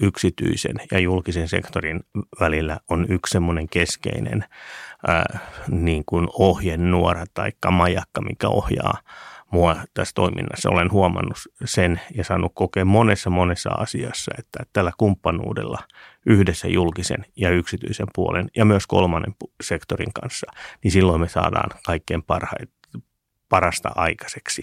yksityisen ja julkisen sektorin välillä on yksi semmoinen keskeinen ää, niin kuin ohjenuora tai majakka, mikä ohjaa mua tässä toiminnassa. Olen huomannut sen ja saanut kokea monessa monessa asiassa, että tällä kumppanuudella yhdessä julkisen ja yksityisen puolen ja myös kolmannen sektorin kanssa, niin silloin me saadaan kaikkein parhaita, parasta aikaiseksi.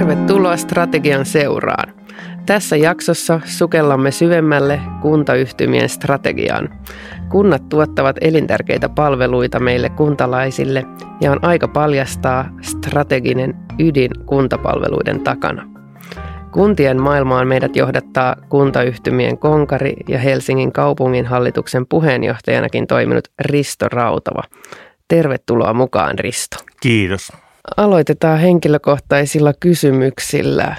Tervetuloa strategian seuraan. Tässä jaksossa sukellamme syvemmälle kuntayhtymien strategiaan. Kunnat tuottavat elintärkeitä palveluita meille kuntalaisille ja on aika paljastaa strateginen ydin kuntapalveluiden takana. Kuntien maailmaan meidät johdattaa kuntayhtymien konkari ja Helsingin kaupungin hallituksen puheenjohtajanakin toiminut Risto Rautava. Tervetuloa mukaan Risto. Kiitos. Aloitetaan henkilökohtaisilla kysymyksillä.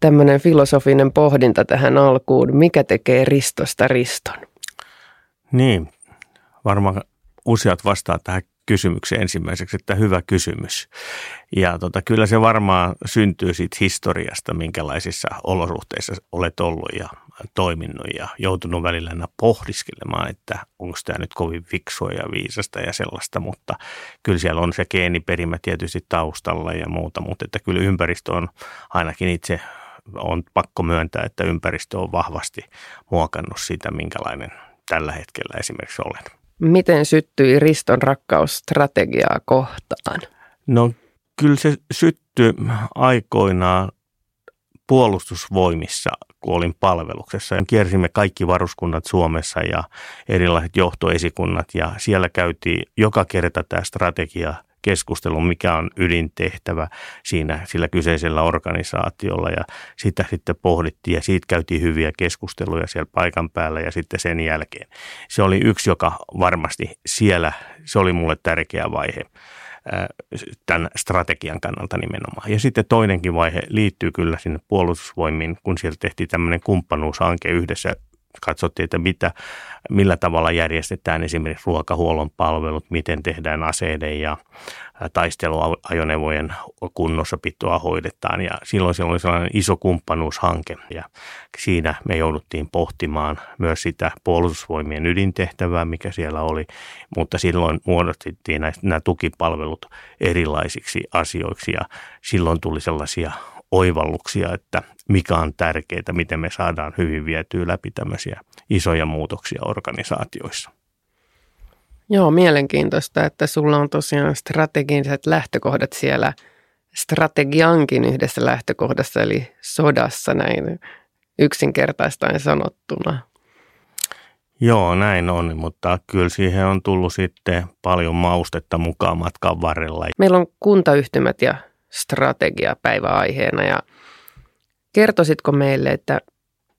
Tämmöinen filosofinen pohdinta tähän alkuun. Mikä tekee Ristosta Riston? Niin, varmaan useat vastaa tähän kysymykseen ensimmäiseksi, että hyvä kysymys. Ja tota, kyllä se varmaan syntyy siitä historiasta, minkälaisissa olosuhteissa olet ollut ja toiminut ja joutunut välillä aina pohdiskelemaan, että onko tämä nyt kovin fiksua ja viisasta ja sellaista, mutta kyllä siellä on se geeniperimä tietysti taustalla ja muuta, mutta että kyllä ympäristö on ainakin itse on pakko myöntää, että ympäristö on vahvasti muokannut sitä, minkälainen tällä hetkellä esimerkiksi olen. Miten syttyi Riston rakkaus strategiaa kohtaan? No kyllä se syttyi aikoinaan puolustusvoimissa, kun olin palveluksessa. Kiersimme kaikki varuskunnat Suomessa ja erilaiset johtoesikunnat ja siellä käytiin joka kerta tämä strategia keskustelun, mikä on ydintehtävä siinä sillä kyseisellä organisaatiolla ja sitä sitten pohdittiin ja siitä käytiin hyviä keskusteluja siellä paikan päällä ja sitten sen jälkeen. Se oli yksi, joka varmasti siellä, se oli mulle tärkeä vaihe tämän strategian kannalta nimenomaan. Ja sitten toinenkin vaihe liittyy kyllä sinne puolustusvoimiin, kun siellä tehtiin tämmöinen kumppanuushanke yhdessä katsottiin, että mitä, millä tavalla järjestetään esimerkiksi ruokahuollon palvelut, miten tehdään aseiden ja taisteluajoneuvojen kunnossapitoa hoidetaan. Ja silloin se oli sellainen iso kumppanuushanke ja siinä me jouduttiin pohtimaan myös sitä puolustusvoimien ydintehtävää, mikä siellä oli, mutta silloin muodostettiin nämä tukipalvelut erilaisiksi asioiksi ja silloin tuli sellaisia oivalluksia, että mikä on tärkeää, miten me saadaan hyvin vietyä läpi tämmöisiä isoja muutoksia organisaatioissa. Joo, mielenkiintoista, että sulla on tosiaan strategiset lähtökohdat siellä strategiankin yhdessä lähtökohdassa, eli sodassa näin yksinkertaistaen sanottuna. Joo, näin on, mutta kyllä siihen on tullut sitten paljon maustetta mukaan matkan varrella. Meillä on kuntayhtymät ja strategia päiväaiheena ja kertoisitko meille, että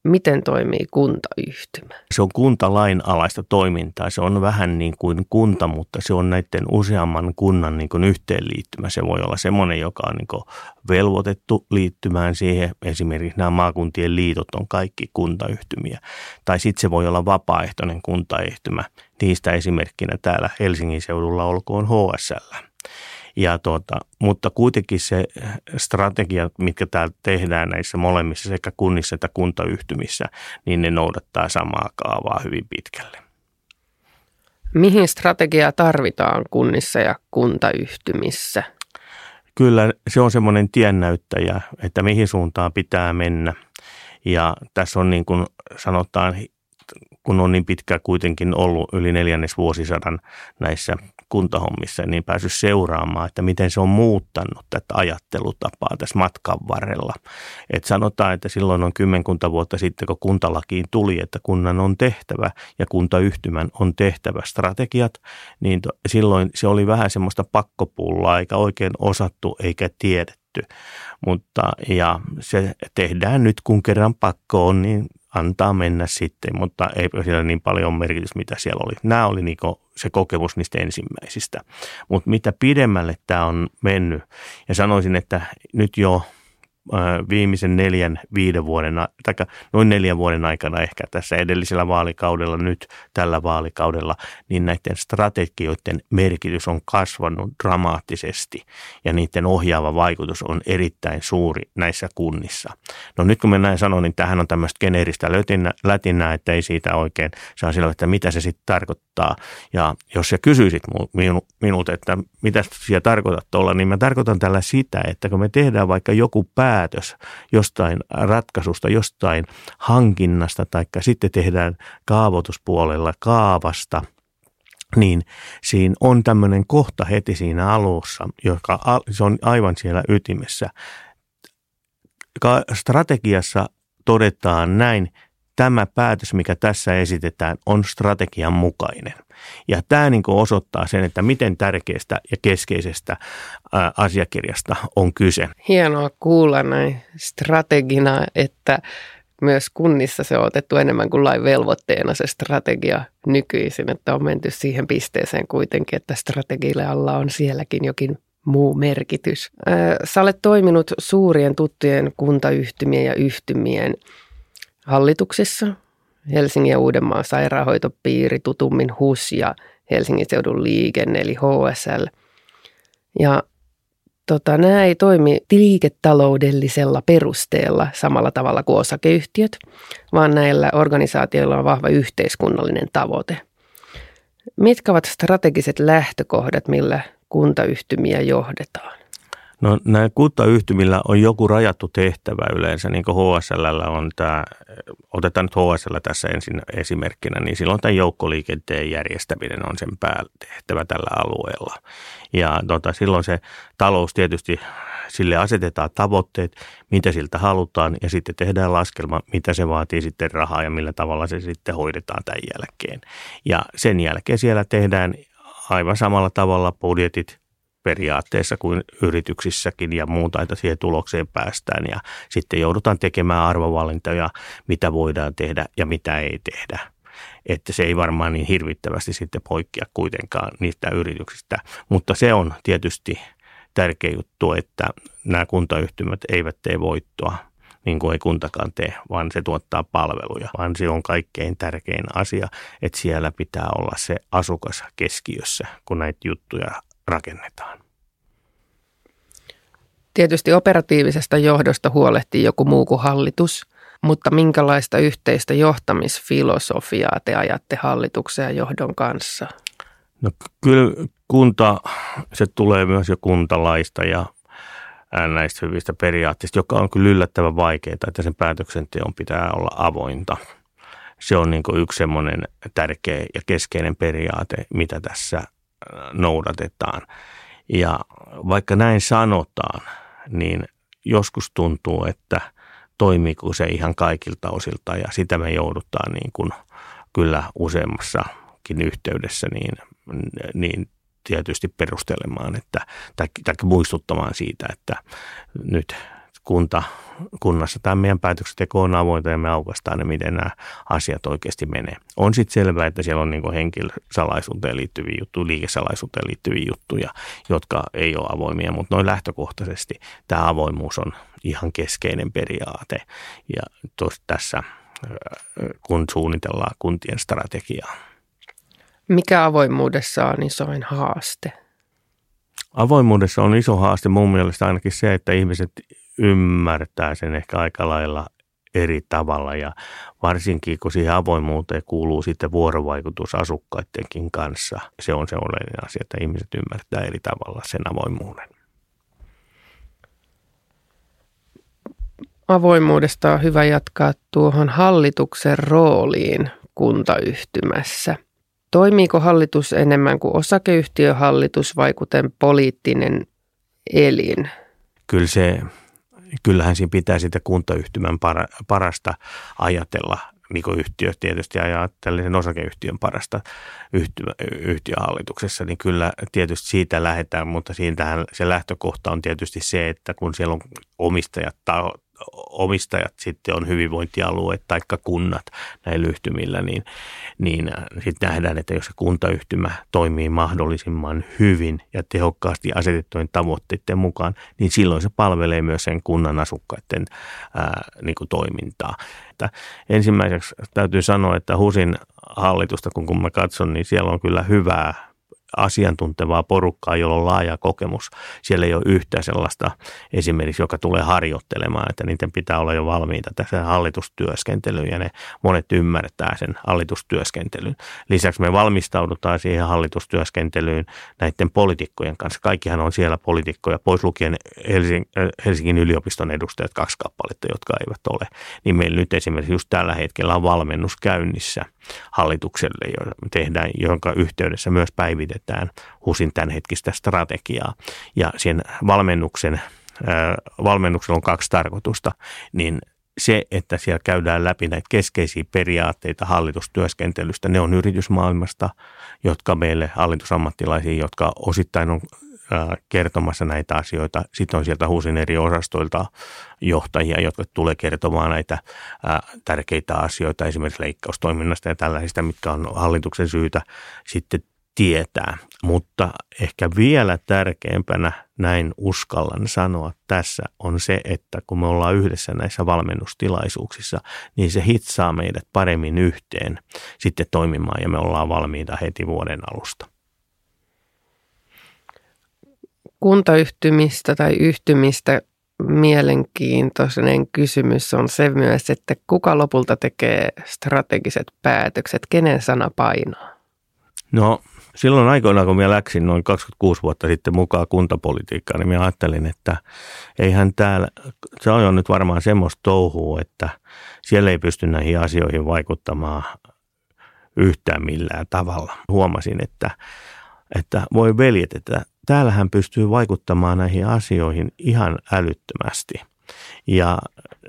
miten toimii kuntayhtymä? Se on kuntalain alaista toimintaa. Se on vähän niin kuin kunta, mutta se on näiden useamman kunnan niin kuin yhteenliittymä. Se voi olla semmoinen, joka on niin kuin velvoitettu liittymään siihen. Esimerkiksi nämä maakuntien liitot on kaikki kuntayhtymiä. Tai sitten se voi olla vapaaehtoinen kuntayhtymä. Niistä esimerkkinä täällä Helsingin seudulla olkoon HSL. Ja tuota, mutta kuitenkin se strategia, mitkä täällä tehdään näissä molemmissa sekä kunnissa että kuntayhtymissä, niin ne noudattaa samaa kaavaa hyvin pitkälle. Mihin strategiaa tarvitaan kunnissa ja kuntayhtymissä? Kyllä se on semmoinen tiennäyttäjä, että mihin suuntaan pitää mennä. Ja tässä on niin kuin sanotaan kun on niin pitkä kuitenkin ollut yli neljännes vuosisadan näissä kuntahommissa, niin päässyt seuraamaan, että miten se on muuttanut tätä ajattelutapaa tässä matkan varrella. Et sanotaan, että silloin on kymmenkunta vuotta sitten, kun kuntalakiin tuli, että kunnan on tehtävä ja kuntayhtymän on tehtävä strategiat, niin to, silloin se oli vähän semmoista pakkopullaa, eikä oikein osattu eikä tiedetty. Mutta ja se tehdään nyt, kun kerran pakko on, niin antaa mennä sitten, mutta ei siellä niin paljon merkitys, mitä siellä oli. Nämä oli niin se kokemus niistä ensimmäisistä. Mutta mitä pidemmälle tämä on mennyt, ja sanoisin, että nyt jo viimeisen neljän, viiden vuoden, tai noin neljän vuoden aikana ehkä tässä edellisellä vaalikaudella, nyt tällä vaalikaudella, niin näiden strategioiden merkitys on kasvanut dramaattisesti ja niiden ohjaava vaikutus on erittäin suuri näissä kunnissa. No nyt kun mä näin sanon, niin tähän on tämmöistä geneeristä lätinää, että ei siitä oikein saa sillä, että mitä se sitten tarkoittaa. Ja jos sä kysyisit minut, että mitä siellä tarkoitat tuolla, niin mä tarkoitan tällä sitä, että kun me tehdään vaikka joku päätös jostain ratkaisusta, jostain hankinnasta, tai sitten tehdään kaavoituspuolella kaavasta, niin siinä on tämmöinen kohta heti siinä alussa, joka se on aivan siellä ytimessä. Strategiassa todetaan näin, tämä päätös, mikä tässä esitetään, on strategian mukainen. Ja tämä niin osoittaa sen, että miten tärkeästä ja keskeisestä asiakirjasta on kyse. Hienoa kuulla näin strategina, että myös kunnissa se on otettu enemmän kuin lain velvoitteena se strategia nykyisin, että on menty siihen pisteeseen kuitenkin, että strategille alla on sielläkin jokin muu merkitys. Sä olet toiminut suurien tuttujen kuntayhtymien ja yhtymien hallituksissa. Helsingin ja Uudenmaan sairaanhoitopiiri, tutummin HUS ja Helsingin seudun liikenne eli HSL. Ja tota, nämä ei toimi liiketaloudellisella perusteella samalla tavalla kuin osakeyhtiöt, vaan näillä organisaatioilla on vahva yhteiskunnallinen tavoite. Mitkä ovat strategiset lähtökohdat, millä kuntayhtymiä johdetaan? No näillä kuntayhtymillä on joku rajattu tehtävä yleensä, niin kuin HSL on tämä, otetaan nyt HSL tässä ensin esimerkkinä, niin silloin tämä joukkoliikenteen järjestäminen on sen päätehtävä tällä alueella. Ja tota, silloin se talous tietysti, sille asetetaan tavoitteet, mitä siltä halutaan ja sitten tehdään laskelma, mitä se vaatii sitten rahaa ja millä tavalla se sitten hoidetaan tämän jälkeen. Ja sen jälkeen siellä tehdään aivan samalla tavalla budjetit, periaatteessa kuin yrityksissäkin ja muuta, että siihen tulokseen päästään. Ja sitten joudutaan tekemään arvovalintoja, mitä voidaan tehdä ja mitä ei tehdä. Että se ei varmaan niin hirvittävästi sitten poikkea kuitenkaan niistä yrityksistä, mutta se on tietysti tärkeä juttu, että nämä kuntayhtymät eivät tee voittoa, niin kuin ei kuntakaan tee, vaan se tuottaa palveluja, vaan se on kaikkein tärkein asia, että siellä pitää olla se asukas keskiössä, kun näitä juttuja rakennetaan. Tietysti operatiivisesta johdosta huolehtii joku muu kuin hallitus, mutta minkälaista yhteistä johtamisfilosofiaa te ajatte hallituksen ja johdon kanssa? No kyllä kunta, se tulee myös jo kuntalaista ja näistä hyvistä periaatteista, joka on kyllä yllättävän vaikeaa, että sen päätöksenteon pitää olla avointa. Se on niin yksi semmoinen tärkeä ja keskeinen periaate, mitä tässä noudatetaan. Ja vaikka näin sanotaan, niin joskus tuntuu, että toimiiko se ihan kaikilta osilta ja sitä me joudutaan niin kuin kyllä useammassakin yhteydessä niin, niin tietysti perustelemaan että, tai, tai muistuttamaan siitä, että nyt kunta, kunnassa tämä meidän päätöksenteko on avointa ja me aukaistaan ne, miten nämä asiat oikeasti menee. On sitten selvää, että siellä on niin henkilösalaisuuteen liittyviä juttuja, liikesalaisuuteen liittyviä juttuja, jotka ei ole avoimia, mutta noin lähtökohtaisesti tämä avoimuus on ihan keskeinen periaate. Ja tos, tässä kun suunnitellaan kuntien strategiaa. Mikä avoimuudessa on isoin haaste? Avoimuudessa on iso haaste mun mielestä ainakin se, että ihmiset ymmärtää sen ehkä aika lailla eri tavalla ja varsinkin kun siihen avoimuuteen kuuluu sitten vuorovaikutus asukkaidenkin kanssa. Se on se oleellinen asia, että ihmiset ymmärtää eri tavalla sen avoimuuden. Avoimuudesta on hyvä jatkaa tuohon hallituksen rooliin kuntayhtymässä. Toimiiko hallitus enemmän kuin osakeyhtiöhallitus vai kuten poliittinen elin? Kyllä se kyllähän siinä pitää sitä kuntayhtymän parasta ajatella, niin kuin yhtiö tietysti ajattelee sen osakeyhtiön parasta yhtiöhallituksessa, niin kyllä tietysti siitä lähdetään, mutta siitähän se lähtökohta on tietysti se, että kun siellä on omistajat omistajat sitten on hyvinvointialueet tai kunnat näillä yhtymillä, niin, niin sitten nähdään, että jos se kuntayhtymä toimii mahdollisimman hyvin ja tehokkaasti asetettujen tavoitteiden mukaan, niin silloin se palvelee myös sen kunnan asukkaiden ää, niin kuin toimintaa. Että ensimmäiseksi täytyy sanoa, että HUSin hallitusta, kun, kun mä katson, niin siellä on kyllä hyvää asiantuntevaa porukkaa, jolla on laaja kokemus. Siellä ei ole yhtä sellaista esimerkiksi, joka tulee harjoittelemaan, että niiden pitää olla jo valmiita tässä hallitustyöskentelyyn ja ne monet ymmärtää sen hallitustyöskentelyn. Lisäksi me valmistaudutaan siihen hallitustyöskentelyyn näiden poliitikkojen kanssa. Kaikkihan on siellä poliitikkoja, pois lukien Helsingin yliopiston edustajat, kaksi kappaletta, jotka eivät ole. Niin meillä nyt esimerkiksi just tällä hetkellä on valmennus käynnissä hallitukselle, jo tehdään, jonka yhteydessä myös päivitetään HUSin tämänhetkistä strategiaa. Ja sen valmennuksen, valmennuksella on kaksi tarkoitusta, niin se, että siellä käydään läpi näitä keskeisiä periaatteita hallitustyöskentelystä, ne on yritysmaailmasta, jotka meille hallitusammattilaisia, jotka osittain on kertomassa näitä asioita. Sitten on sieltä HUSin eri osastoilta johtajia, jotka tulee kertomaan näitä tärkeitä asioita esimerkiksi leikkaustoiminnasta ja tällaisista, mitkä on hallituksen syytä sitten tietää. Mutta ehkä vielä tärkeämpänä näin uskallan sanoa tässä on se, että kun me ollaan yhdessä näissä valmennustilaisuuksissa, niin se hitsaa meidät paremmin yhteen sitten toimimaan ja me ollaan valmiita heti vuoden alusta kuntayhtymistä tai yhtymistä mielenkiintoinen kysymys on se myös, että kuka lopulta tekee strategiset päätökset, kenen sana painaa? No silloin aikoinaan, kun minä läksin noin 26 vuotta sitten mukaan kuntapolitiikkaan, niin minä ajattelin, että eihän täällä, se on jo nyt varmaan semmoista touhua, että siellä ei pysty näihin asioihin vaikuttamaan yhtään millään tavalla. Huomasin, että, että voi veljet, että täällähän pystyy vaikuttamaan näihin asioihin ihan älyttömästi. Ja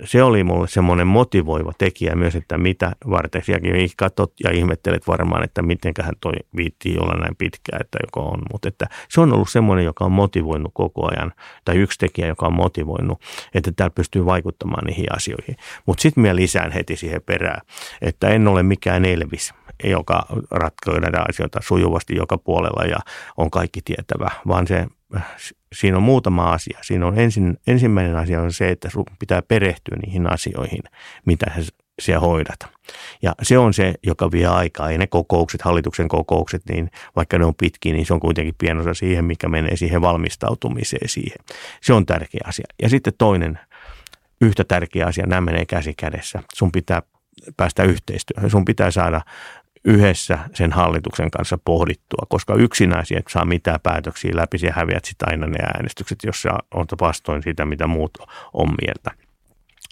se oli mulle semmoinen motivoiva tekijä myös, että mitä varten. Sielläkin katsot ja ihmettelet varmaan, että mitenköhän toi viittii olla näin pitkään, että joko on. Mutta että se on ollut semmoinen, joka on motivoinut koko ajan, tai yksi tekijä, joka on motivoinut, että täällä pystyy vaikuttamaan niihin asioihin. Mutta sitten minä lisään heti siihen perään, että en ole mikään Elvis joka ratkoo näitä asioita sujuvasti joka puolella ja on kaikki tietävä, vaan se, siinä on muutama asia. Siinä on ensin, ensimmäinen asia on se, että sun pitää perehtyä niihin asioihin, mitä siellä hoidat. Ja se on se, joka vie aikaa. Ja ne kokoukset, hallituksen kokoukset, niin vaikka ne on pitkiä, niin se on kuitenkin pienosa siihen, mikä menee siihen valmistautumiseen siihen. Se on tärkeä asia. Ja sitten toinen yhtä tärkeä asia, nämä menee käsi kädessä. Sun pitää päästä yhteistyöhön. Sun pitää saada yhdessä sen hallituksen kanssa pohdittua, koska yksinäisiä et saa mitään päätöksiä läpi, ja häviät sitten aina ne äänestykset, jos on vastoin sitä, mitä muut on mieltä.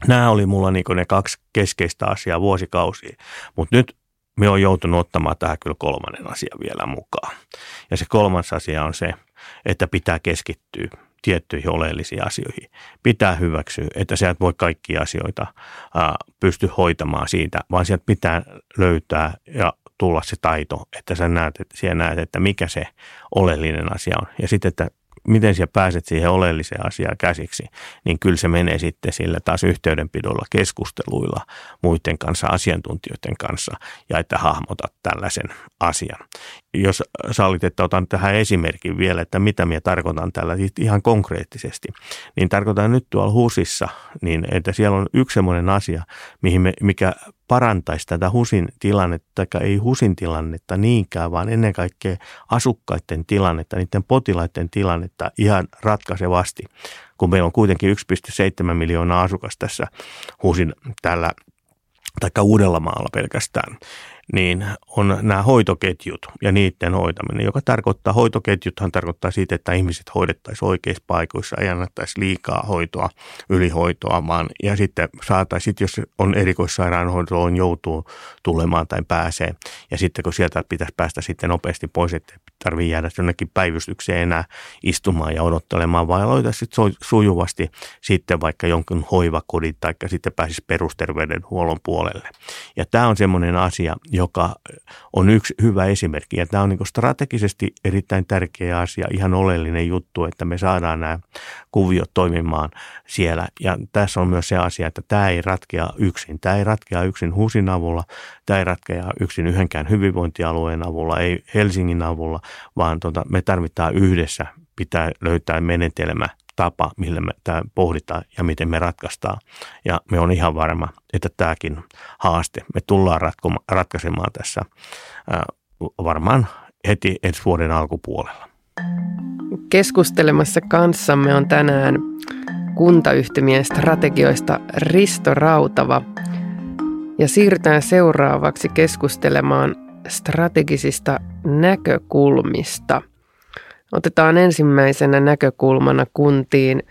Nämä oli mulla niin ne kaksi keskeistä asiaa vuosikausia, mutta nyt me on joutunut ottamaan tähän kyllä kolmannen asian vielä mukaan. Ja se kolmas asia on se, että pitää keskittyä tiettyihin oleellisiin asioihin. Pitää hyväksyä, että sä et voi kaikkia asioita ää, pysty hoitamaan siitä, vaan sieltä pitää löytää ja tulla se taito, että sä näet, että siellä näet, että mikä se oleellinen asia on. Ja sitten, että miten sä pääset siihen oleelliseen asiaan käsiksi, niin kyllä se menee sitten sillä taas yhteydenpidolla, keskusteluilla muiden kanssa, asiantuntijoiden kanssa ja että hahmotat tällaisen asian. Jos sallit, että otan tähän esimerkin vielä, että mitä minä tarkoitan tällä ihan konkreettisesti, niin tarkoitan nyt tuolla HUSissa, niin että siellä on yksi sellainen asia, mihin me, mikä parantaisi tätä HUSin tilannetta, tai ei HUSin tilannetta niinkään, vaan ennen kaikkea asukkaiden tilannetta, niiden potilaiden tilannetta ihan ratkaisevasti, kun meillä on kuitenkin 1,7 miljoonaa asukasta tässä HUSin tällä tai Uudellamaalla pelkästään, niin on nämä hoitoketjut ja niiden hoitaminen, joka tarkoittaa, hoitoketjuthan tarkoittaa siitä, että ihmiset hoidettaisiin oikeissa paikoissa, ei annettaisi liikaa hoitoa, ylihoitoa, vaan ja sitten saataisiin, jos on erikoissairaanhoitoon joutuu tulemaan tai pääsee, ja sitten kun sieltä pitäisi päästä sitten nopeasti pois, että tarvitse jäädä jonnekin päivystykseen enää istumaan ja odottelemaan, vaan aloita sitten sujuvasti sitten vaikka jonkun hoivakodin tai sitten pääsisi perusterveydenhuollon puolelle. Ja tämä on semmoinen asia, joka on yksi hyvä esimerkki. Ja tämä on niin strategisesti erittäin tärkeä asia, ihan oleellinen juttu, että me saadaan nämä kuviot toimimaan siellä. Ja tässä on myös se asia, että tämä ei ratkea yksin. Tämä ei ratkea yksin HUSin avulla, tämä ei ratkea yksin yhdenkään hyvinvointialueen avulla, ei Helsingin avulla, vaan tota, me tarvitaan yhdessä, pitää löytää menetelmä tapa, millä me tämä pohditaan ja miten me ratkaistaan. Ja me on ihan varma, että tämäkin haaste me tullaan ratkoma, ratkaisemaan tässä ää, varmaan heti ensi vuoden alkupuolella. Keskustelemassa kanssamme on tänään kuntayhtymien strategioista Risto Rautava. Ja siirrytään seuraavaksi keskustelemaan strategisista näkökulmista – Otetaan ensimmäisenä näkökulmana kuntiin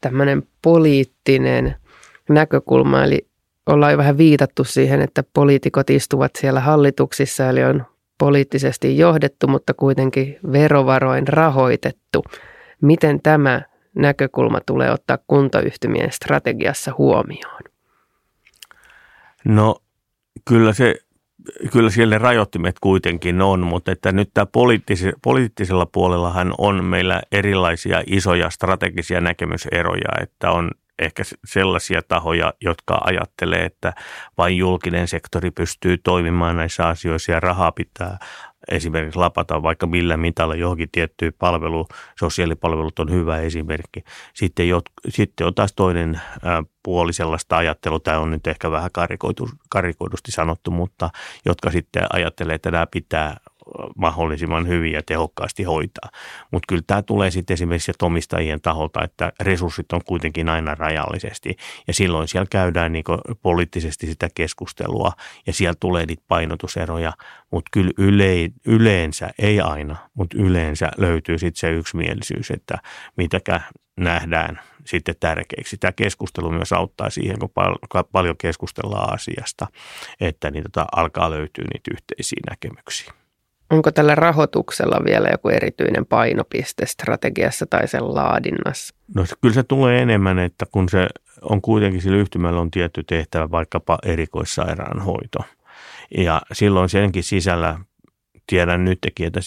tämmöinen poliittinen näkökulma, eli ollaan jo vähän viitattu siihen, että poliitikot istuvat siellä hallituksissa, eli on poliittisesti johdettu, mutta kuitenkin verovaroin rahoitettu. Miten tämä näkökulma tulee ottaa kuntayhtymien strategiassa huomioon? No kyllä se kyllä siellä rajoittimet kuitenkin on, mutta että nyt tämä poliittis- poliittisella puolellahan on meillä erilaisia isoja strategisia näkemyseroja, että on ehkä sellaisia tahoja, jotka ajattelee, että vain julkinen sektori pystyy toimimaan näissä asioissa ja rahaa pitää esimerkiksi lapata vaikka millä mitalla johonkin tiettyyn palveluun. Sosiaalipalvelut on hyvä esimerkki. Sitten, jot, sitten on taas toinen puoli sellaista ajattelua, tämä on nyt ehkä vähän karikoidusti sanottu, mutta jotka sitten ajattelee, että nämä pitää mahdollisimman hyvin ja tehokkaasti hoitaa. Mutta kyllä tämä tulee sitten esimerkiksi omistajien taholta, että resurssit on kuitenkin aina rajallisesti ja silloin siellä käydään niin poliittisesti sitä keskustelua ja siellä tulee niitä painotuseroja, mutta kyllä yle, yleensä, ei aina, mutta yleensä löytyy sitten se yksimielisyys, että mitäkä nähdään sitten tärkeäksi. Tämä keskustelu myös auttaa siihen, kun paljon keskustellaan asiasta, että niitä tota, alkaa löytyä niitä yhteisiä näkemyksiä. Onko tällä rahoituksella vielä joku erityinen painopiste strategiassa tai sen laadinnassa? No kyllä se tulee enemmän, että kun se on kuitenkin sillä yhtymällä on tietty tehtävä, vaikkapa erikoissairaanhoito. Ja silloin senkin sisällä tiedän nytkin, että,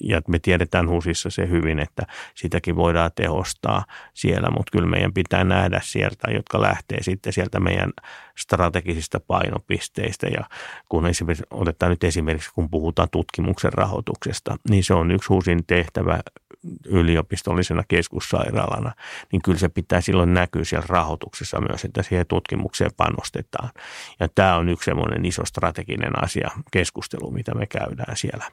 ja me tiedetään HUSissa se hyvin, että sitäkin voidaan tehostaa siellä, mutta kyllä meidän pitää nähdä sieltä, jotka lähtee sitten sieltä meidän strategisista painopisteistä. Ja kun esimerkiksi, otetaan nyt esimerkiksi, kun puhutaan tutkimuksen rahoituksesta, niin se on yksi HUSin tehtävä yliopistollisena keskussairaalana, niin kyllä se pitää silloin näkyä siellä rahoituksessa myös, että siihen tutkimukseen panostetaan. Ja tämä on yksi semmoinen iso strateginen asia, keskustelu, mitä me käydään siellä.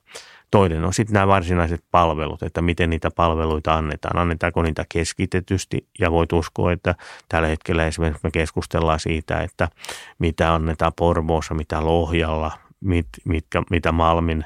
Toinen on sitten nämä varsinaiset palvelut, että miten niitä palveluita annetaan. Annetaanko niitä keskitetysti ja voit uskoa, että tällä hetkellä esimerkiksi me keskustellaan siitä, että mitä annetaan Porvoossa, mitä Lohjalla, mit, mitkä, mitä Malmin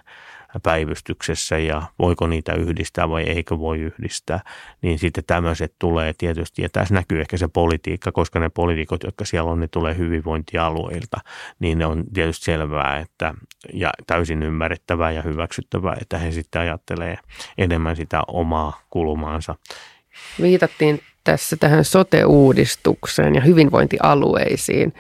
päivystyksessä ja voiko niitä yhdistää vai eikö voi yhdistää, niin sitten tämmöiset tulee tietysti. Ja tässä näkyy ehkä se politiikka, koska ne poliitikot, jotka siellä on, ne tulee hyvinvointialueilta, niin ne on tietysti selvää että, ja täysin ymmärrettävää ja hyväksyttävää, että he sitten ajattelee enemmän sitä omaa kulmaansa. Viitattiin tässä tähän sote-uudistukseen ja hyvinvointialueisiin.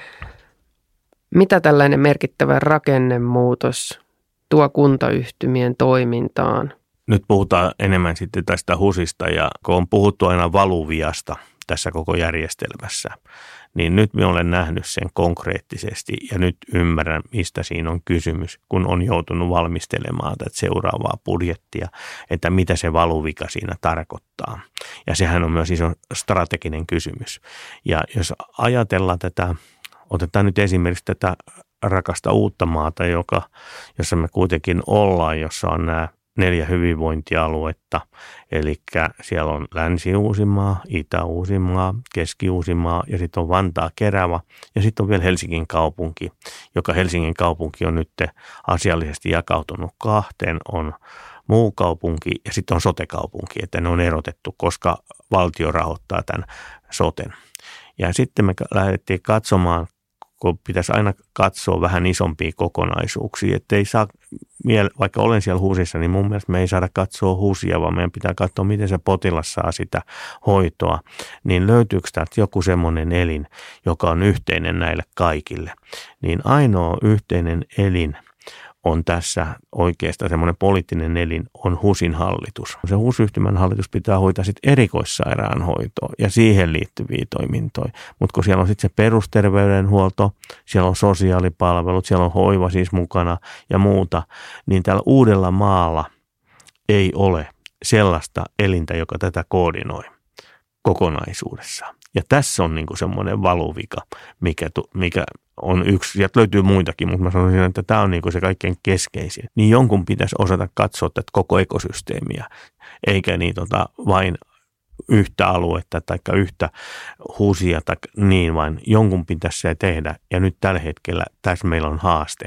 Mitä tällainen merkittävä rakennemuutos tuo kuntayhtymien toimintaan? Nyt puhutaan enemmän sitten tästä HUSista ja kun on puhuttu aina valuviasta tässä koko järjestelmässä, niin nyt me olen nähnyt sen konkreettisesti ja nyt ymmärrän, mistä siinä on kysymys, kun on joutunut valmistelemaan tätä seuraavaa budjettia, että mitä se valuvika siinä tarkoittaa. Ja sehän on myös iso strateginen kysymys. Ja jos ajatellaan tätä, otetaan nyt esimerkiksi tätä rakasta uutta maata, joka, jossa me kuitenkin ollaan, jossa on nämä neljä hyvinvointialuetta. Eli siellä on Länsi-Uusimaa, Itä-Uusimaa, Keski-Uusimaa ja sitten on Vantaa Kerävä ja sitten on vielä Helsingin kaupunki, joka Helsingin kaupunki on nyt asiallisesti jakautunut kahteen. On muu kaupunki ja sitten on sotekaupunki, että ne on erotettu, koska valtio rahoittaa tämän soten. Ja sitten me lähdettiin katsomaan kun pitäisi aina katsoa vähän isompia kokonaisuuksia, että ei saa, vaikka olen siellä huusissa, niin mun mielestä me ei saada katsoa huusia, vaan meidän pitää katsoa, miten se potilas saa sitä hoitoa, niin löytyykö täältä joku semmoinen elin, joka on yhteinen näille kaikille. Niin ainoa yhteinen elin – on tässä oikeastaan semmoinen poliittinen elin, on HUSin hallitus. Se HUS-yhtymän hallitus pitää hoitaa sitten erikoissairaanhoitoa ja siihen liittyviä toimintoja. Mutta kun siellä on sitten se perusterveydenhuolto, siellä on sosiaalipalvelut, siellä on hoiva siis mukana ja muuta, niin täällä uudella maalla ei ole sellaista elintä, joka tätä koordinoi kokonaisuudessaan. Ja tässä on niin semmoinen valuvika, mikä, mikä on yksi, sieltä löytyy muitakin, mutta mä sanoisin, että tämä on niin se kaikkein keskeisin. Niin jonkun pitäisi osata katsoa tätä koko ekosysteemiä, eikä niin tota vain yhtä aluetta tai yhtä huusia tai niin, vaan jonkun pitäisi se tehdä. Ja nyt tällä hetkellä tässä meillä on haaste.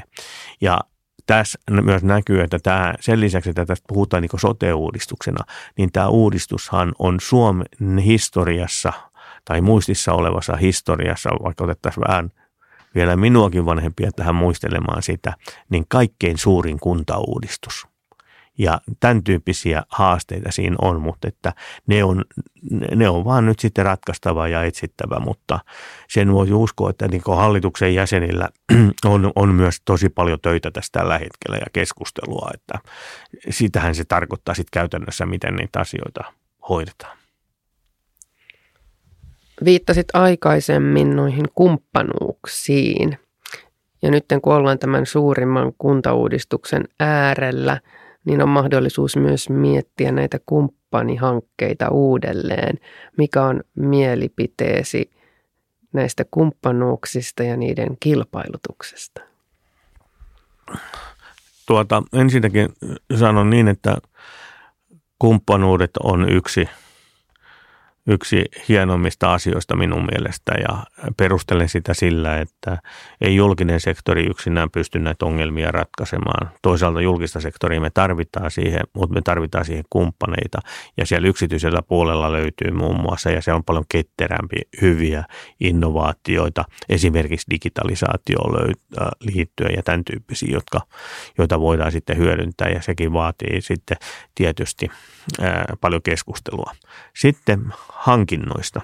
Ja tässä myös näkyy, että tämä, sen lisäksi, että tästä puhutaan niin sote-uudistuksena, niin tämä uudistushan on Suomen historiassa tai muistissa olevassa historiassa, vaikka otettaisiin vähän vielä minuakin vanhempia tähän muistelemaan sitä, niin kaikkein suurin kuntauudistus. Ja tämän tyyppisiä haasteita siinä on, mutta että ne on, ne on vaan nyt sitten ratkaistava ja etsittävä, mutta sen voi uskoa, että niin hallituksen jäsenillä on, on myös tosi paljon töitä tässä tällä hetkellä ja keskustelua, että sitähän se tarkoittaa sitten käytännössä, miten niitä asioita hoidetaan. Viittasit aikaisemmin noihin kumppanuuksiin. Ja nyt kun ollaan tämän suurimman kuntauudistuksen äärellä, niin on mahdollisuus myös miettiä näitä kumppanihankkeita uudelleen. Mikä on mielipiteesi näistä kumppanuuksista ja niiden kilpailutuksesta? Tuota, ensinnäkin sanon niin, että kumppanuudet on yksi – yksi hienommista asioista minun mielestä ja perustelen sitä sillä, että ei julkinen sektori yksinään pysty näitä ongelmia ratkaisemaan. Toisaalta julkista sektoria me tarvitaan siihen, mutta me tarvitaan siihen kumppaneita ja siellä yksityisellä puolella löytyy muun muassa ja se on paljon ketterämpi hyviä innovaatioita, esimerkiksi digitalisaatioon äh, liittyen ja tämän tyyppisiä, jotka, joita voidaan sitten hyödyntää ja sekin vaatii sitten tietysti ää, äh, paljon keskustelua. Sitten hankinnoista.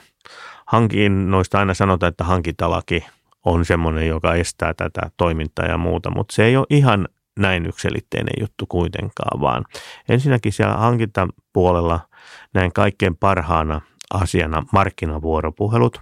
Hankinnoista aina sanotaan, että hankintalaki on semmoinen, joka estää tätä toimintaa ja muuta, mutta se ei ole ihan näin ykselitteinen juttu kuitenkaan, vaan ensinnäkin siellä hankintapuolella näin kaikkein parhaana asiana markkinavuoropuhelut.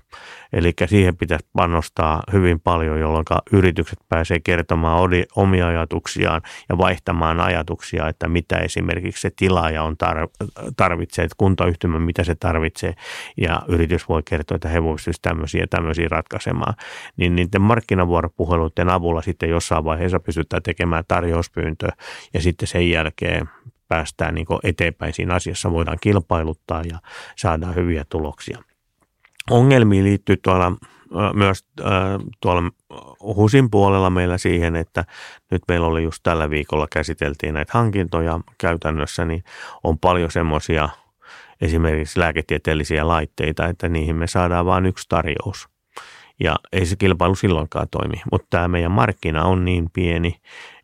Eli siihen pitäisi panostaa hyvin paljon, jolloin yritykset pääsee kertomaan omia ajatuksiaan ja vaihtamaan ajatuksia, että mitä esimerkiksi se tilaaja on tar- tarvitsee, että kuntayhtymä mitä se tarvitsee ja yritys voi kertoa, että he voisivat tämmöisiä ja tämmöisiä ratkaisemaan. Niin niiden markkinavuoropuheluiden avulla sitten jossain vaiheessa pystytään tekemään tarjouspyyntö ja sitten sen jälkeen päästään niin eteenpäin siinä asiassa, voidaan kilpailuttaa ja saadaan hyviä tuloksia. Ongelmiin liittyy tuolla myös tuolla HUSin puolella meillä siihen, että nyt meillä oli just tällä viikolla käsiteltiin näitä hankintoja käytännössä, niin on paljon semmoisia esimerkiksi lääketieteellisiä laitteita, että niihin me saadaan vain yksi tarjous. Ja ei se kilpailu silloinkaan toimi, mutta tämä meidän markkina on niin pieni,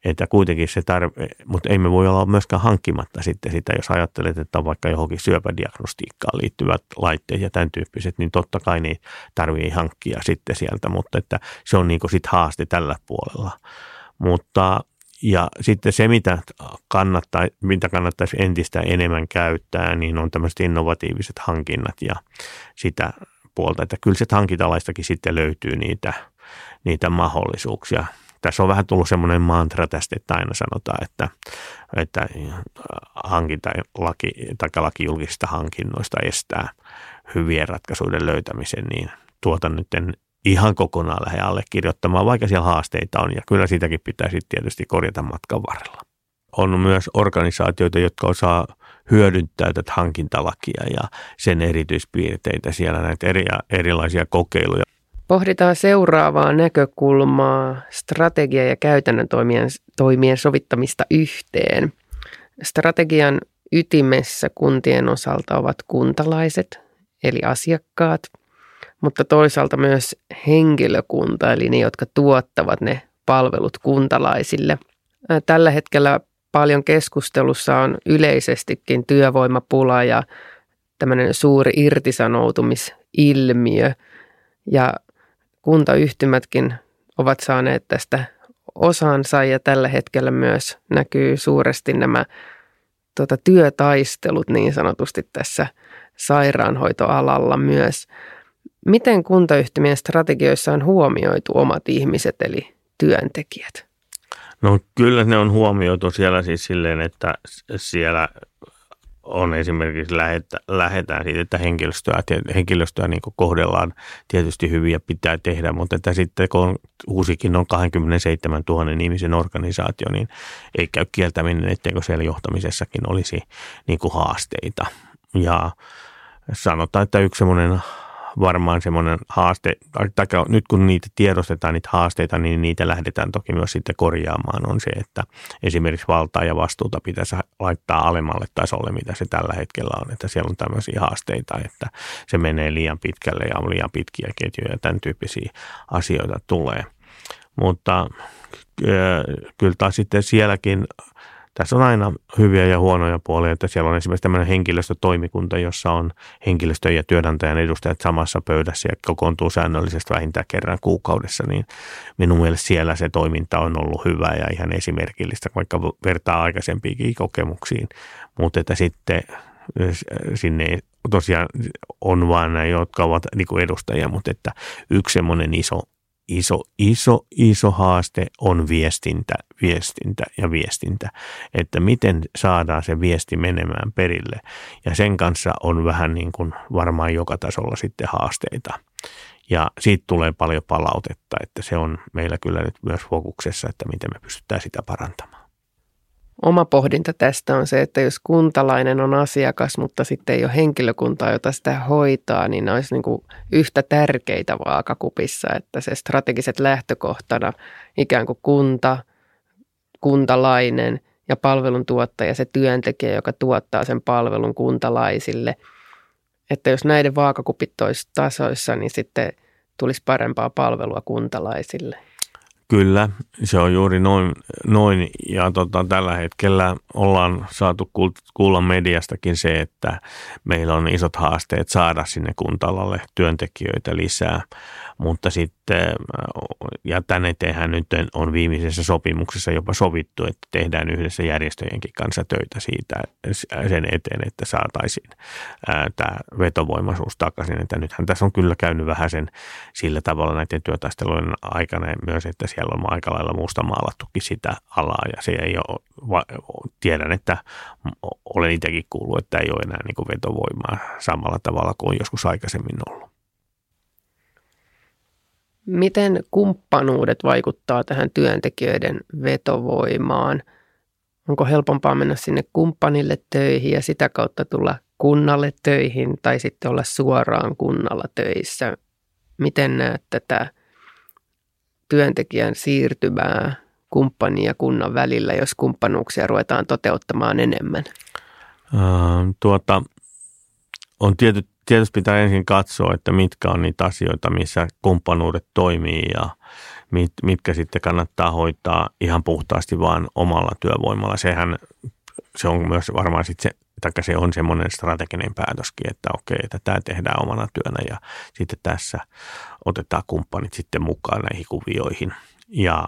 että kuitenkin se tarve, mutta ei me voi olla myöskään hankkimatta sitten sitä, jos ajattelet, että on vaikka johonkin syöpädiagnostiikkaan liittyvät laitteet ja tämän tyyppiset, niin totta kai niin tarvii hankkia sitten sieltä, mutta että se on niin sitten haaste tällä puolella. Mutta ja sitten se, mitä, kannattaa, mitä kannattaisi entistä enemmän käyttää, niin on tämmöiset innovatiiviset hankinnat ja sitä puolta, että kyllä se hankintalaistakin sitten löytyy niitä, niitä mahdollisuuksia tässä on vähän tullut semmoinen mantra tästä, että aina sanotaan, että, että hankintalaki tai laki julkisista hankinnoista estää hyvien ratkaisuiden löytämisen, niin tuota nyt en ihan kokonaan lähde allekirjoittamaan, vaikka siellä haasteita on, ja kyllä sitäkin pitäisi tietysti korjata matkan varrella. On myös organisaatioita, jotka osaa hyödyntää tätä hankintalakia ja sen erityispiirteitä, siellä näitä eri, erilaisia kokeiluja Pohditaan seuraavaa näkökulmaa, strategia- ja käytännön toimien, toimien sovittamista yhteen. Strategian ytimessä kuntien osalta ovat kuntalaiset, eli asiakkaat, mutta toisaalta myös henkilökunta, eli ne, jotka tuottavat ne palvelut kuntalaisille. Tällä hetkellä paljon keskustelussa on yleisestikin työvoimapula ja tämmöinen suuri irtisanoutumisilmiö. Ja kuntayhtymätkin ovat saaneet tästä osansa ja tällä hetkellä myös näkyy suuresti nämä tuota, työtaistelut niin sanotusti tässä sairaanhoitoalalla myös. Miten kuntayhtymien strategioissa on huomioitu omat ihmiset eli työntekijät? No kyllä ne on huomioitu siellä siis silleen, että siellä on esimerkiksi lähetä, lähetään siitä, että henkilöstöä, henkilöstöä niin kohdellaan tietysti hyvin ja pitää tehdä, mutta että sitten kun on, uusikin on 27 000 ihmisen organisaatio, niin ei käy kieltäminen, etteikö siellä johtamisessakin olisi niin haasteita. Ja sanotaan, että yksi semmoinen varmaan semmoinen haaste, tai nyt kun niitä tiedostetaan, niitä haasteita, niin niitä lähdetään toki myös sitten korjaamaan, on se, että esimerkiksi valtaa ja vastuuta pitäisi laittaa alemmalle tasolle, mitä se tällä hetkellä on, että siellä on tämmöisiä haasteita, että se menee liian pitkälle ja on liian pitkiä ketjuja ja tämän tyyppisiä asioita tulee. Mutta kyllä taas sitten sielläkin tässä on aina hyviä ja huonoja puolia, että siellä on esimerkiksi tämmöinen henkilöstötoimikunta, jossa on henkilöstö- ja työnantajan edustajat samassa pöydässä ja kokoontuu säännöllisesti vähintään kerran kuukaudessa, niin minun mielestä siellä se toiminta on ollut hyvää ja ihan esimerkillistä, vaikka vertaa aikaisempiinkin kokemuksiin, mutta että sitten sinne tosiaan on vain nämä, jotka ovat niin edustajia, mutta että yksi semmoinen iso iso, iso, iso haaste on viestintä, viestintä ja viestintä. Että miten saadaan se viesti menemään perille. Ja sen kanssa on vähän niin kuin varmaan joka tasolla sitten haasteita. Ja siitä tulee paljon palautetta, että se on meillä kyllä nyt myös fokuksessa, että miten me pystytään sitä parantamaan. Oma pohdinta tästä on se, että jos kuntalainen on asiakas, mutta sitten ei ole henkilökuntaa, jota sitä hoitaa, niin ne olisi niin kuin yhtä tärkeitä vaakakupissa, että se strategiset lähtökohtana ikään kuin kunta, kuntalainen ja palveluntuottaja, se työntekijä, joka tuottaa sen palvelun kuntalaisille. Että jos näiden vaakakupit olisi tasoissa, niin sitten tulisi parempaa palvelua kuntalaisille. Kyllä, se on juuri noin, noin. ja tota, tällä hetkellä ollaan saatu kuulla mediastakin se, että meillä on isot haasteet saada sinne kuntalalle työntekijöitä lisää mutta sitten, ja tänne eteenhän nyt on viimeisessä sopimuksessa jopa sovittu, että tehdään yhdessä järjestöjenkin kanssa töitä siitä sen eteen, että saataisiin tämä vetovoimaisuus takaisin. Että nythän tässä on kyllä käynyt vähän sen sillä tavalla näiden työtaistelujen aikana myös, että siellä on aika lailla muusta maalattukin sitä alaa ja se ei ole, tiedän, että olen itsekin kuullut, että ei ole enää niin vetovoimaa samalla tavalla kuin joskus aikaisemmin ollut. Miten kumppanuudet vaikuttaa tähän työntekijöiden vetovoimaan? Onko helpompaa mennä sinne kumppanille töihin ja sitä kautta tulla kunnalle töihin tai sitten olla suoraan kunnalla töissä? Miten näet tätä työntekijän siirtymää kumppanin ja kunnan välillä, jos kumppanuuksia ruvetaan toteuttamaan enemmän? Äh, tuota, on tietyt tietysti pitää ensin katsoa, että mitkä on niitä asioita, missä kumppanuudet toimii ja mit, mitkä sitten kannattaa hoitaa ihan puhtaasti vaan omalla työvoimalla. Sehän se on myös varmaan sitten se, taikka se on semmoinen strateginen päätöskin, että okei, että tämä tehdään omana työnä ja sitten tässä otetaan kumppanit sitten mukaan näihin kuvioihin. Ja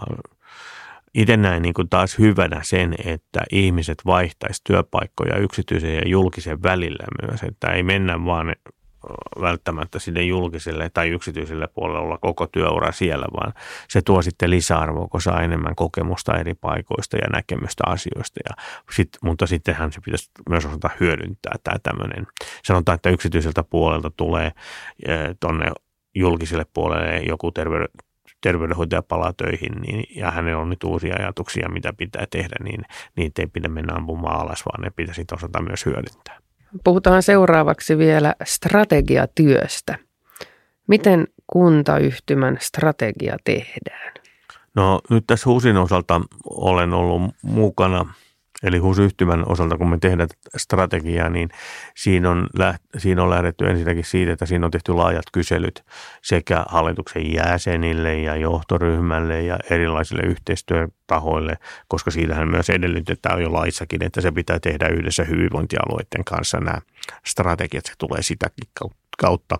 itse näin niin kuin taas hyvänä sen, että ihmiset vaihtaisi työpaikkoja yksityisen ja julkisen välillä myös, että ei mennä vaan välttämättä sinne julkiselle tai yksityiselle puolelle olla koko työura siellä, vaan se tuo sitten lisäarvoa, kun saa enemmän kokemusta eri paikoista ja näkemystä asioista. Ja sit, mutta sittenhän se pitäisi myös osata hyödyntää tämä tämmöinen. Sanotaan, että yksityiseltä puolelta tulee tuonne julkiselle puolelle joku terveyden, terveydenhoitaja palaa töihin niin, ja hänellä on nyt uusia ajatuksia, mitä pitää tehdä, niin niitä ei pidä mennä ampumaan alas, vaan ne pitäisi osata myös hyödyntää. Puhutaan seuraavaksi vielä strategiatyöstä. Miten kuntayhtymän strategia tehdään? No nyt tässä HUSin osalta olen ollut mukana – Eli HUS-yhtymän osalta, kun me tehdään strategiaa, niin siinä on, läht, siinä on lähdetty ensinnäkin siitä, että siinä on tehty laajat kyselyt sekä hallituksen jäsenille ja johtoryhmälle ja erilaisille yhteistyötahoille, koska siitähän myös edellytetään jo laissakin, että se pitää tehdä yhdessä hyvinvointialueiden kanssa nämä strategiat, se tulee sitäkin kautta.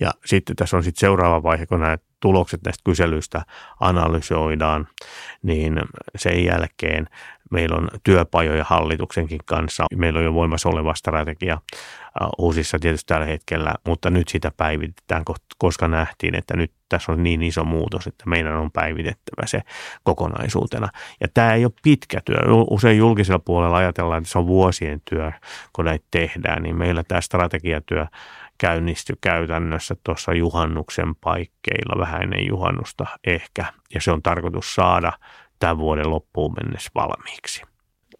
Ja sitten tässä on sitten seuraava vaihe, kun nämä tulokset näistä kyselyistä analysoidaan, niin sen jälkeen meillä on työpajoja hallituksenkin kanssa. Meillä on jo voimassa oleva strategia uusissa tietysti tällä hetkellä, mutta nyt sitä päivitetään, koska nähtiin, että nyt tässä on niin iso muutos, että meidän on päivitettävä se kokonaisuutena. Ja tämä ei ole pitkä työ. Usein julkisella puolella ajatellaan, että se on vuosien työ, kun näitä tehdään, niin meillä tämä strategiatyö käynnistyi käytännössä tuossa juhannuksen paikkeilla, vähän ennen juhannusta ehkä, ja se on tarkoitus saada tämän vuoden loppuun mennessä valmiiksi.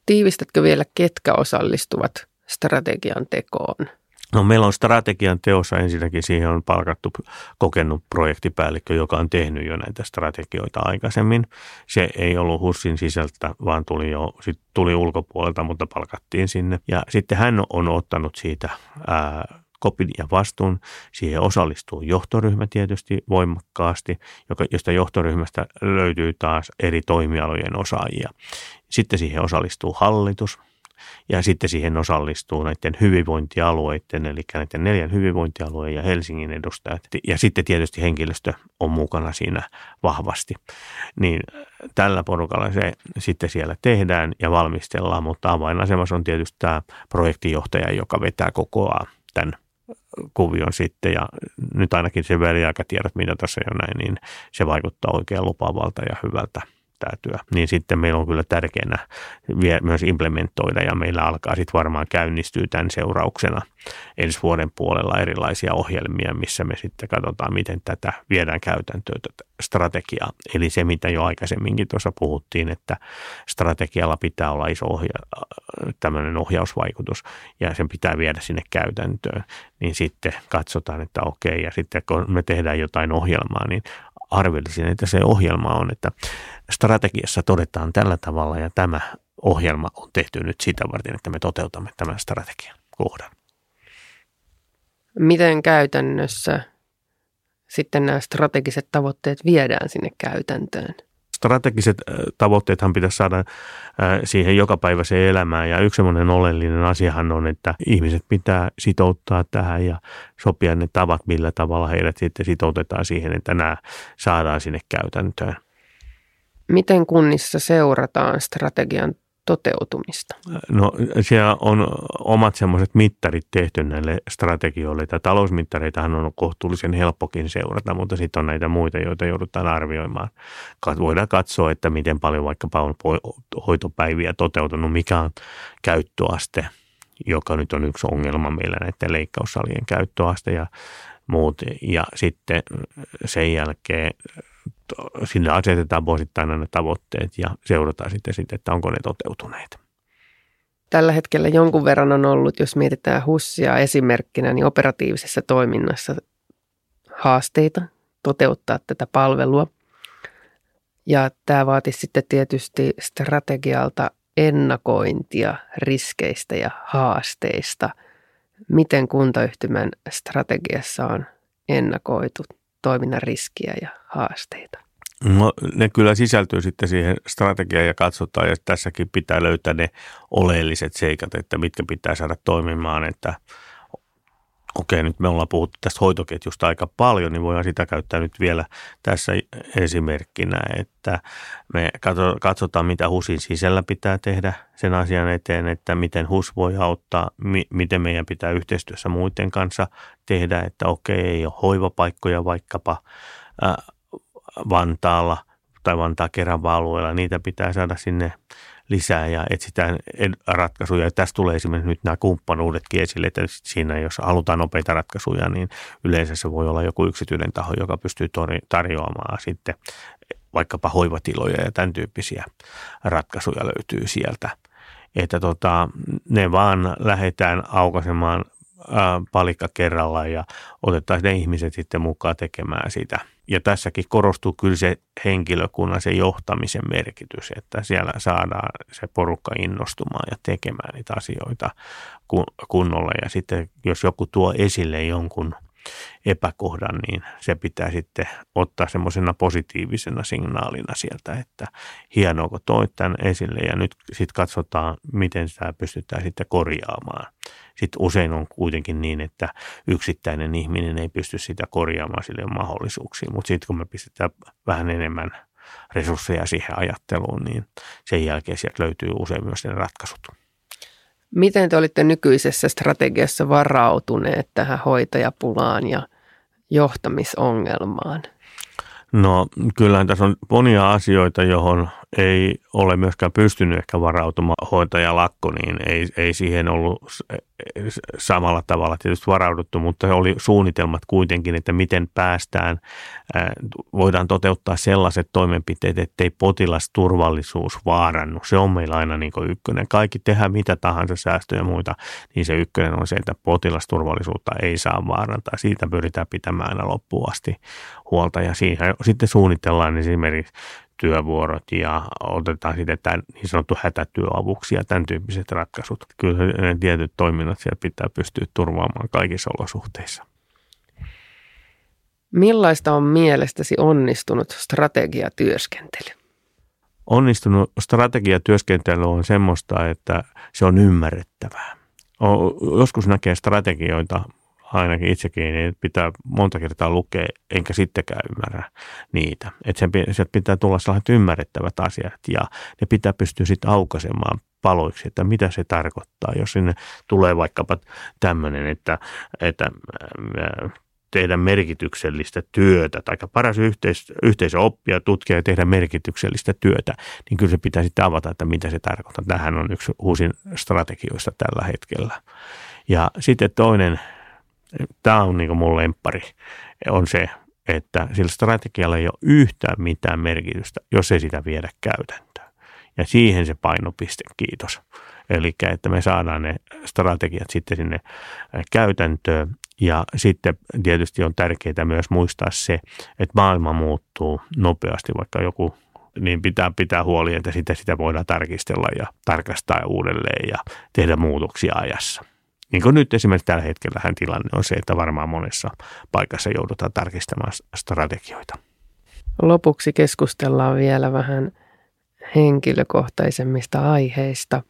Tiivistätkö vielä, ketkä osallistuvat strategian tekoon? No meillä on strategian teossa ensinnäkin siihen on palkattu kokenut projektipäällikkö, joka on tehnyt jo näitä strategioita aikaisemmin. Se ei ollut HUSin sisältä, vaan tuli jo sit tuli ulkopuolelta, mutta palkattiin sinne. Ja sitten hän on ottanut siitä ää, kopin ja vastuun. Siihen osallistuu johtoryhmä tietysti voimakkaasti, joka, josta johtoryhmästä löytyy taas eri toimialojen osaajia. Sitten siihen osallistuu hallitus, ja sitten siihen osallistuu näiden hyvinvointialueiden, eli näiden neljän hyvinvointialueen ja Helsingin edustajat. Ja sitten tietysti henkilöstö on mukana siinä vahvasti. Niin tällä porukalla se sitten siellä tehdään ja valmistellaan, mutta avainasemassa on tietysti tämä projektijohtaja, joka vetää kokoaa tämän kuvion sitten ja nyt ainakin se väliaikatiedot, mitä tässä jo näin, niin se vaikuttaa oikein lupaavalta ja hyvältä työ. Niin sitten meillä on kyllä tärkeänä myös implementoida ja meillä alkaa sitten varmaan käynnistyä tämän seurauksena ensi vuoden puolella erilaisia ohjelmia, missä me sitten katsotaan, miten tätä viedään käytäntöön tätä strategiaa. Eli se, mitä jo aikaisemminkin tuossa puhuttiin, että strategialla pitää olla iso ohja- tämmöinen ohjausvaikutus ja sen pitää viedä sinne käytäntöön, niin sitten katsotaan, että okei, ja sitten kun me tehdään jotain ohjelmaa, niin arvelisin, että se ohjelma on, että strategiassa todetaan tällä tavalla ja tämä ohjelma on tehty nyt sitä varten, että me toteutamme tämän strategian kohdan. Miten käytännössä sitten nämä strategiset tavoitteet viedään sinne käytäntöön? Strategiset tavoitteethan pitäisi saada siihen jokapäiväiseen elämään ja yksi semmoinen oleellinen asiahan on, että ihmiset pitää sitouttaa tähän ja sopia ne tavat, millä tavalla heidät sitten sitoutetaan siihen, että nämä saadaan sinne käytäntöön. Miten kunnissa seurataan strategian toteutumista? No siellä on omat semmoiset mittarit tehty näille strategioille. Tämä talousmittareitahan on kohtuullisen helppokin seurata, mutta sitten on näitä muita, joita joudutaan arvioimaan. Voidaan katsoa, että miten paljon vaikkapa on hoitopäiviä toteutunut, mikä on käyttöaste, joka nyt on yksi ongelma meillä näiden leikkaussalien käyttöaste ja muut. Ja sitten sen jälkeen sinne asetetaan vuosittain aina tavoitteet ja seurataan sitten, sitten, että onko ne toteutuneet. Tällä hetkellä jonkun verran on ollut, jos mietitään HUSsia esimerkkinä, niin operatiivisessa toiminnassa haasteita toteuttaa tätä palvelua. Ja tämä vaatisi sitten tietysti strategialta ennakointia riskeistä ja haasteista. Miten kuntayhtymän strategiassa on ennakoitu toiminnan riskiä ja haasteita? No, ne kyllä sisältyy sitten siihen strategiaan ja katsotaan, ja tässäkin pitää löytää ne oleelliset seikat, että mitkä pitää saada toimimaan, että okei, nyt me ollaan puhuttu tästä hoitoketjusta aika paljon, niin voidaan sitä käyttää nyt vielä tässä esimerkkinä, että me katsotaan, mitä HUSin sisällä pitää tehdä sen asian eteen, että miten HUS voi auttaa, miten meidän pitää yhteistyössä muiden kanssa tehdä, että okei, ei ole hoivapaikkoja vaikkapa Vantaalla tai Vantaa Keravaa alueella, niitä pitää saada sinne lisää ja etsitään ratkaisuja. Ja tässä tulee esimerkiksi nyt nämä kumppanuudetkin esille, että siinä jos halutaan nopeita ratkaisuja, niin yleensä se voi olla joku yksityinen taho, joka pystyy tarjoamaan sitten vaikkapa hoivatiloja ja tämän tyyppisiä ratkaisuja löytyy sieltä. Että tota, ne vaan lähdetään aukaisemaan palikka kerrallaan ja otetaan ne ihmiset sitten mukaan tekemään sitä – ja tässäkin korostuu kyllä se henkilökunnan, se johtamisen merkitys, että siellä saadaan se porukka innostumaan ja tekemään niitä asioita kunnolla. Ja sitten jos joku tuo esille jonkun epäkohdan, niin se pitää sitten ottaa semmoisena positiivisena signaalina sieltä, että hienoa, kun toit tämän esille ja nyt sitten katsotaan, miten sitä pystytään sitten korjaamaan. Sitten usein on kuitenkin niin, että yksittäinen ihminen ei pysty sitä korjaamaan sille mahdollisuuksia, mutta sitten kun me pistetään vähän enemmän resursseja siihen ajatteluun, niin sen jälkeen sieltä löytyy usein myös ne ratkaisut. Miten te olitte nykyisessä strategiassa varautuneet tähän hoitajapulaan ja johtamisongelmaan? No kyllähän tässä on monia asioita, johon ei ole myöskään pystynyt ehkä varautumaan hoitajalakko, niin ei, ei siihen ollut samalla tavalla tietysti varauduttu, mutta oli suunnitelmat kuitenkin, että miten päästään, voidaan toteuttaa sellaiset toimenpiteet, ettei potilasturvallisuus vaarannu. Se on meillä aina niin ykkönen. Kaikki tehdään mitä tahansa säästöjä ja muita, niin se ykkönen on se, että potilasturvallisuutta ei saa vaarantaa. Siitä pyritään pitämään aina loppuun asti huolta ja siihen sitten suunnitellaan esimerkiksi työvuorot ja otetaan sitten tämän niin sanottu hätätyöavuksi ja tämän tyyppiset ratkaisut. Kyllä ne tietyt toiminnat siellä pitää pystyä turvaamaan kaikissa olosuhteissa. Millaista on mielestäsi onnistunut strategiatyöskentely? Onnistunut strategiatyöskentely on semmoista, että se on ymmärrettävää. Joskus näkee strategioita ainakin itsekin, niin pitää monta kertaa lukea, enkä sittenkään ymmärrä niitä. Että sieltä pitää tulla sellaiset ymmärrettävät asiat ja ne pitää pystyä sitten aukaisemaan paloiksi, että mitä se tarkoittaa, jos sinne tulee vaikkapa tämmöinen, että, että äh, tehdä merkityksellistä työtä, tai paras yhteis- yhteisö oppia, tutkia ja tehdä merkityksellistä työtä, niin kyllä se pitää sitten avata, että mitä se tarkoittaa. Tähän on yksi uusin strategioista tällä hetkellä. Ja sitten toinen tämä on niin mun lemppari, on se, että sillä strategialla ei ole yhtään mitään merkitystä, jos ei sitä viedä käytäntöön. Ja siihen se painopiste, kiitos. Eli että me saadaan ne strategiat sitten sinne käytäntöön. Ja sitten tietysti on tärkeää myös muistaa se, että maailma muuttuu nopeasti, vaikka joku niin pitää pitää huoli, että sitä, sitä voidaan tarkistella ja tarkastaa uudelleen ja tehdä muutoksia ajassa. Niin kuin nyt esimerkiksi tällä hetkellä tilanne on se, että varmaan monessa paikassa joudutaan tarkistamaan strategioita. Lopuksi keskustellaan vielä vähän henkilökohtaisemmista aiheista.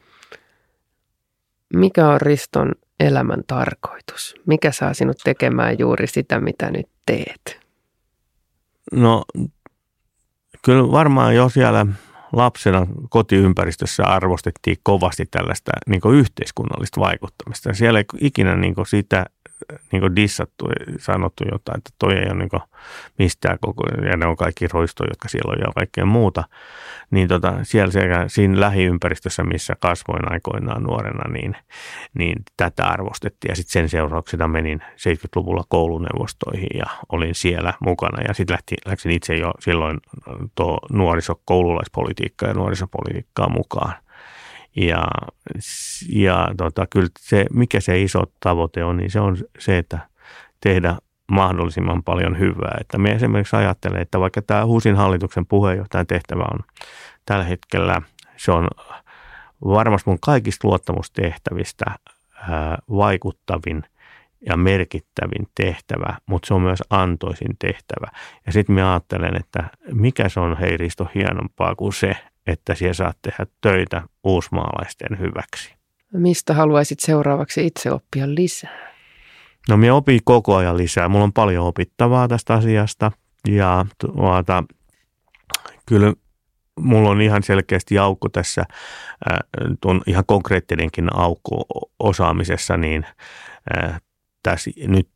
Mikä on Riston elämän tarkoitus? Mikä saa sinut tekemään juuri sitä, mitä nyt teet? No kyllä varmaan jo siellä lapsena kotiympäristössä arvostettiin kovasti tällaista niin yhteiskunnallista vaikuttamista. Siellä ei ikinä niin sitä niin dissattu, sanottu jotain, että toi ei ole niin mistään koko, ja ne on kaikki roistoja, jotka siellä on ja kaikkea muuta. Niin tota, siellä sekä siinä lähiympäristössä, missä kasvoin aikoinaan nuorena, niin, niin tätä arvostettiin. Ja sitten sen seurauksena menin 70-luvulla kouluneuvostoihin ja olin siellä mukana. Ja sitten läksin itse jo silloin tuo nuorisokoululaispolitiikkaa ja nuorisopolitiikkaa mukaan. Ja, ja tota, kyllä se, mikä se iso tavoite on, niin se on se, että tehdä mahdollisimman paljon hyvää. Että me esimerkiksi ajattelen, että vaikka tämä uusin hallituksen puheenjohtajan tehtävä on tällä hetkellä, se on varmasti mun kaikista luottamustehtävistä ää, vaikuttavin ja merkittävin tehtävä, mutta se on myös antoisin tehtävä. Ja sitten mä ajattelen, että mikä se on hei Risto hienompaa kuin se, että siellä saat tehdä töitä uusmaalaisten hyväksi. Mistä haluaisit seuraavaksi itse oppia lisää? No minä opin koko ajan lisää. Mulla on paljon opittavaa tästä asiasta ja tuota, kyllä mulla on ihan selkeästi aukko tässä, tuon ihan konkreettinenkin aukko osaamisessa, niin tässä, nyt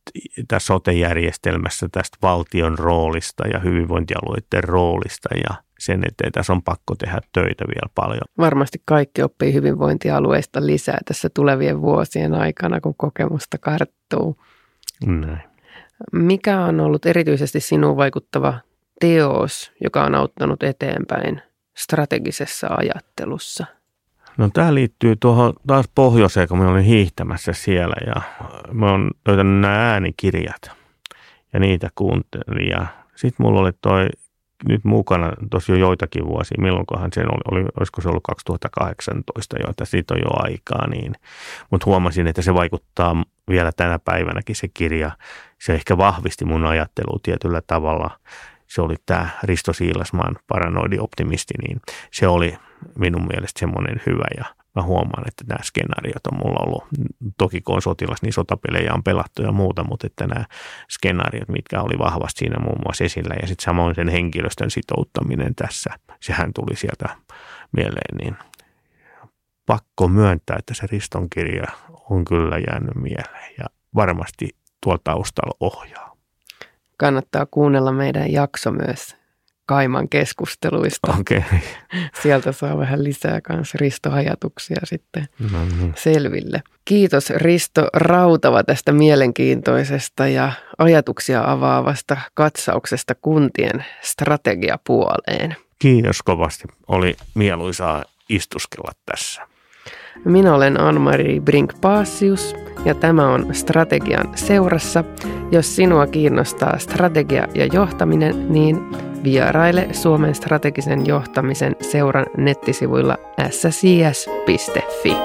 tässä sote-järjestelmässä tästä valtion roolista ja hyvinvointialueiden roolista ja sen eteen tässä on pakko tehdä töitä vielä paljon. Varmasti kaikki oppii hyvinvointialueista lisää tässä tulevien vuosien aikana, kun kokemusta karttuu. Näin. Mikä on ollut erityisesti sinuun vaikuttava teos, joka on auttanut eteenpäin strategisessa ajattelussa? No tämä liittyy tuohon taas pohjoiseen, kun mä olin hiihtämässä siellä ja mä oon löytänyt nämä äänikirjat ja niitä kuuntelin ja sitten mulla oli toi nyt mukana tosi jo joitakin vuosia, milloinkohan se oli, oli olisiko se ollut 2018 jo, että siitä on jo aikaa, niin, mutta huomasin, että se vaikuttaa vielä tänä päivänäkin se kirja. Se ehkä vahvisti mun ajattelua tietyllä tavalla. Se oli tämä Risto Siilasmaan paranoidi optimisti, niin se oli minun mielestä semmoinen hyvä ja mä huomaan, että nämä skenaariot on mulla ollut, toki kun on sotilas, niin sotapelejä on pelattu ja muuta, mutta että nämä skenaariot, mitkä oli vahvasti siinä muun muassa esillä ja sitten samoin sen henkilöstön sitouttaminen tässä, sehän tuli sieltä mieleen, niin pakko myöntää, että se Riston kirja on kyllä jäänyt mieleen ja varmasti tuolla taustalla ohjaa. Kannattaa kuunnella meidän jakso myös Kaiman keskusteluista. Okay. Sieltä saa vähän lisää kanssa Risto-ajatuksia sitten no niin. selville. Kiitos Risto Rautava tästä mielenkiintoisesta ja ajatuksia avaavasta katsauksesta kuntien strategiapuoleen. Kiitos kovasti. Oli mieluisaa istuskella tässä. Minä olen Anmari Brink-Paasius ja tämä on Strategian seurassa. Jos sinua kiinnostaa strategia ja johtaminen, niin vieraile Suomen strategisen johtamisen seuran nettisivuilla ssis.fi.